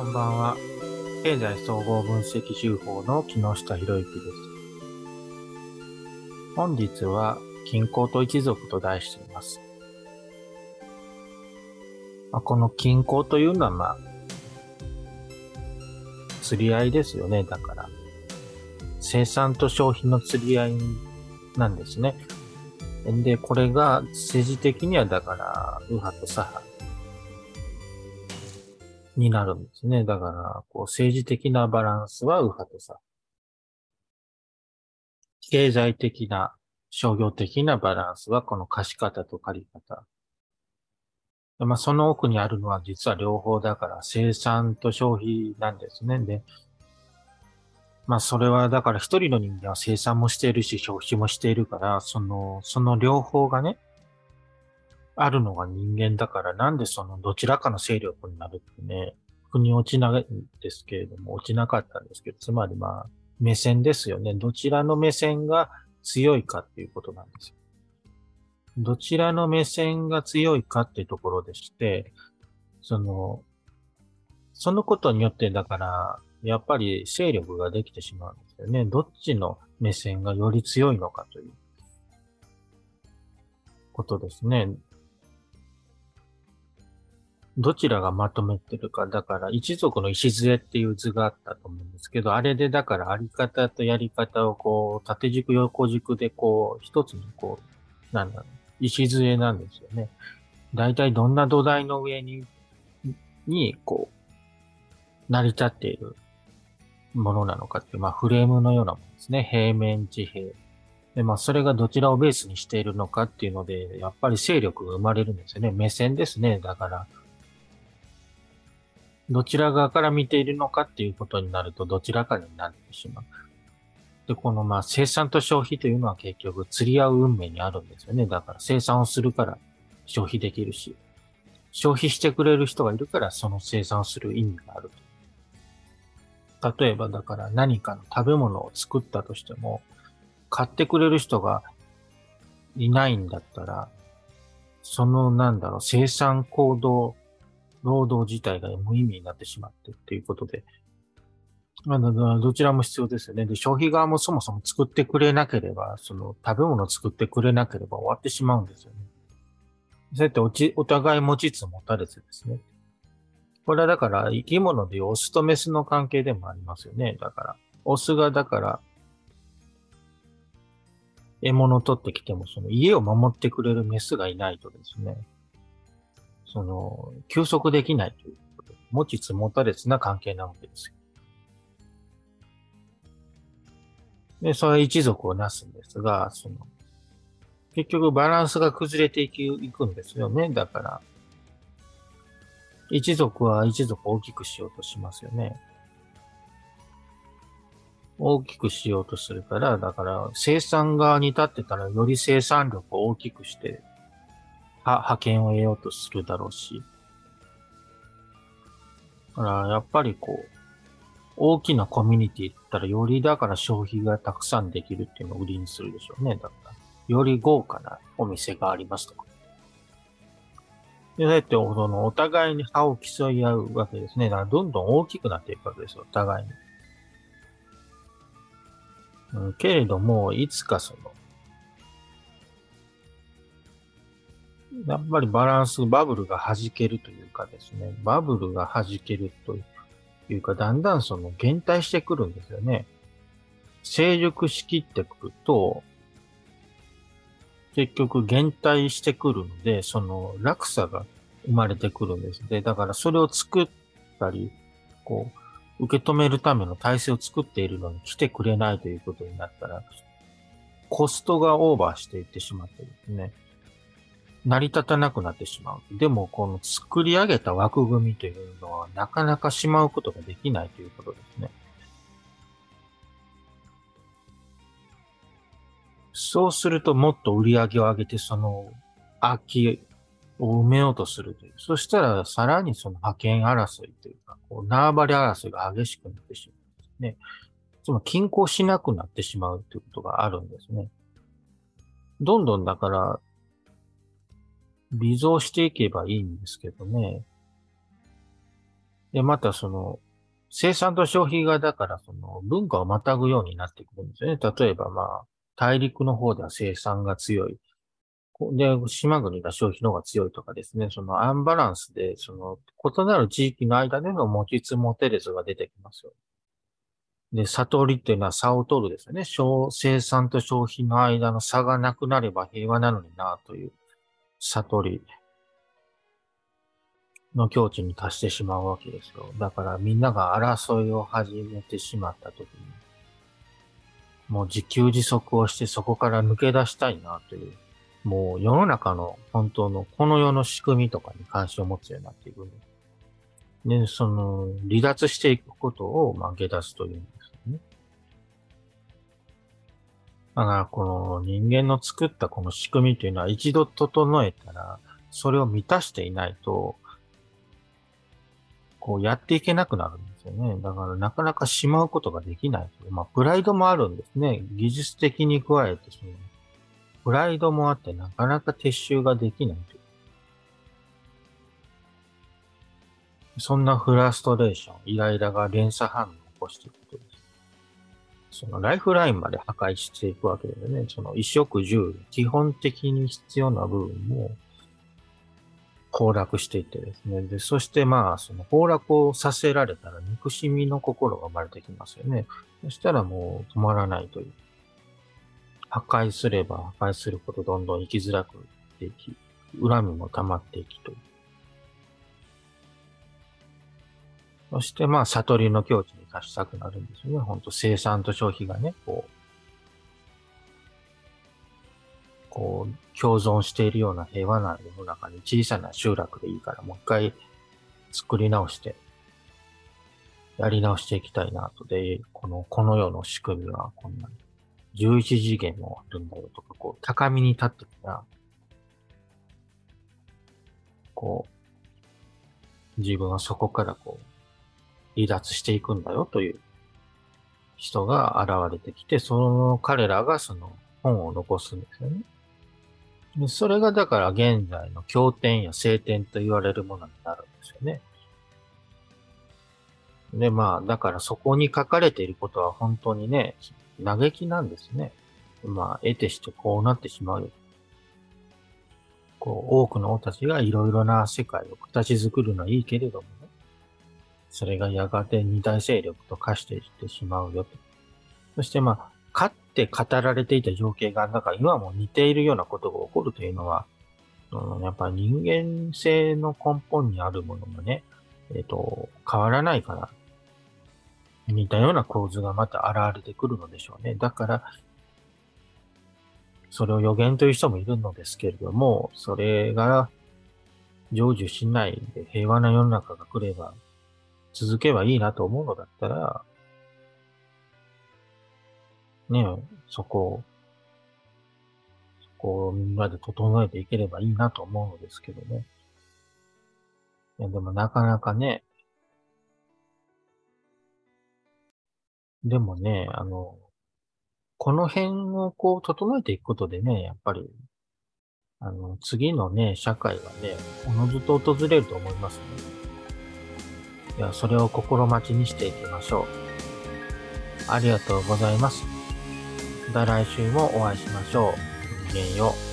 こんばんは。経済総合分析手法の木下博之です。本日は、均衡と一族と題しています。まあ、この均衡というのは、まあ、釣り合いですよね。だから、生産と消費の釣り合いなんですね。で、これが政治的にはだから、右派と左派になるんですね。だから、こう、政治的なバランスは右派と左派。経済的な、商業的なバランスはこの貸方と借り方。まあ、その奥にあるのは実は両方だから生産と消費なんですね。で、まあそれはだから一人の人間は生産もしているし消費もしているから、その、その両方がね、あるのが人間だから、なんでそのどちらかの勢力になるってね、腑に落ちないんですけれども、落ちなかったんですけど、つまりまあ、目線ですよね。どちらの目線が強いかっていうことなんですよ。どちらの目線が強いかっていうところでして、その、そのことによって、だから、やっぱり勢力ができてしまうんですよね。どっちの目線がより強いのかということですね。どちらがまとめてるか。だから、一族の礎っていう図があったと思うんですけど、あれでだからあり方とやり方をこう、縦軸横軸でこう、一つにこう、なんだろう、礎なんですよね。大体どんな土台の上に、に、こう、成り立っているものなのかっていう、まあフレームのようなものですね。平面地平。で、まあそれがどちらをベースにしているのかっていうので、やっぱり勢力が生まれるんですよね。目線ですね。だから、どちら側から見ているのかっていうことになると、どちらかになってしまう。で、このまあ生産と消費というのは結局釣り合う運命にあるんですよね。だから生産をするから消費できるし、消費してくれる人がいるからその生産をする意味があると。例えばだから何かの食べ物を作ったとしても、買ってくれる人がいないんだったら、そのなんだろう、生産行動労働自体が無意味になってしまってっていうことで、まあ、どちらも必要ですよね。で、消費側もそもそも作ってくれなければ、その食べ物を作ってくれなければ終わってしまうんですよね。そうやっておちお互い持ちつ持たれつですね。これはだから生き物でオスとメスの関係でもありますよね。だから、オスがだから、獲物を取ってきても、その家を守ってくれるメスがいないとですね、その、休息できないということ、持ちつ持たれつな関係なわけですよ。で、それ一族をなすんですが、その、結局バランスが崩れていくんですよね。だから、一族は一族を大きくしようとしますよね。大きくしようとするから、だから生産側に立ってたらより生産力を大きくして派遣を得ようとするだろうし。だから、やっぱりこう、大きなコミュニティだったら、よりだから消費がたくさんできるっていうのを売りにするでしょうね。だから、より豪華なお店がありますとか。で、だって、その、お互いに歯を競い合うわけですね。だから、どんどん大きくなっていくわけですよ、お互いに。うん、けれども、いつかその、やっぱりバランス、バブルが弾けるというかですね、バブルが弾けるというか、だんだんその減退してくるんですよね。勢力しきってくると、結局減退してくるので、その落差が生まれてくるんですね。だからそれを作ったり、こう、受け止めるための体制を作っているのに来てくれないということになったら、コストがオーバーしていってしまってですね。成り立たなくなってしまう。でも、この作り上げた枠組みというのは、なかなかしまうことができないということですね。そうすると、もっと売り上げを上げて、その、空きを埋めようとするという。そしたら、さらにその派遣争いというか、こう縄張り争いが激しくなってしまうんですね。つまり、均衡しなくなってしまうということがあるんですね。どんどんだから、微増していけばいいんですけどね。で、またその、生産と消費がだからその文化をまたぐようになってくるんですよね。例えばまあ、大陸の方では生産が強い。で、島国が消費の方が強いとかですね、そのアンバランスで、その異なる地域の間での持ちつ持てれずが出てきますよ。で、悟りっていうのは差を取るですよね。生産と消費の間の差がなくなれば平和なのになという悟りの境地に達してしまうわけですよ。だからみんなが争いを始めてしまった時に、もう自給自足をしてそこから抜け出したいなというもう世の中の本当のこの世の仕組みとかに関心を持つようになっていくで、その、離脱していくことを、まあ、下脱というだから、この人間の作ったこの仕組みというのは一度整えたら、それを満たしていないと、こうやっていけなくなるんですよね。だからなかなかしまうことができない。まあ、プライドもあるんですね。技術的に加えて、その、プライドもあってなかなか撤収ができないとい。そんなフラストレーション、イライラが連鎖反応を起こしていくとです。そのライフラインまで破壊していくわけでね。その衣食住、基本的に必要な部分も崩落していってですね。で、そしてまあ、その崩落をさせられたら憎しみの心が生まれてきますよね。そしたらもう止まらないという。破壊すれば破壊するほどどんどん生きづらくなっていき、恨みも溜まっていきという。そしてまあ、悟りの境地に達したくなるんですよね。ほんと生産と消費がね、こう、こう、共存しているような平和な世の中に小さな集落でいいから、もう一回作り直して、やり直していきたいなと。で、この、この世の仕組みはこんなに11次元もあるんだよとか、こう、高みに立ってたら、こう、自分はそこからこう、離脱していくんだよという人が現れてきて、その彼らがその本を残すんですよね。でそれがだから現在の経典や聖典と言われるものになるんですよね。で、まあ、だからそこに書かれていることは本当にね、嘆きなんですね。まあ、得てしてこうなってしまうよ。こう、多くの王たちがいろいろな世界を形作るのはいいけれども。それがやがて二大勢力と化していってしまうよと。そしてまあ、かって語られていた情景が、なんか今も似ているようなことが起こるというのは、やっぱ人間性の根本にあるものがね、えっ、ー、と、変わらないから似たような構図がまた現れてくるのでしょうね。だから、それを予言という人もいるのですけれども、それが成就しないで平和な世の中が来れば、続けばいいなと思うのだったら、ねえ、そこを、そこをみんなで整えていければいいなと思うのですけどね。いや、でもなかなかね、でもね、あの、この辺をこう整えていくことでね、やっぱり、あの、次のね、社会はね、おのずと訪れると思いますね。いや、それを心待ちにしていきましょう。ありがとうございます。また来週もお会いしましょう。ごきげんよう。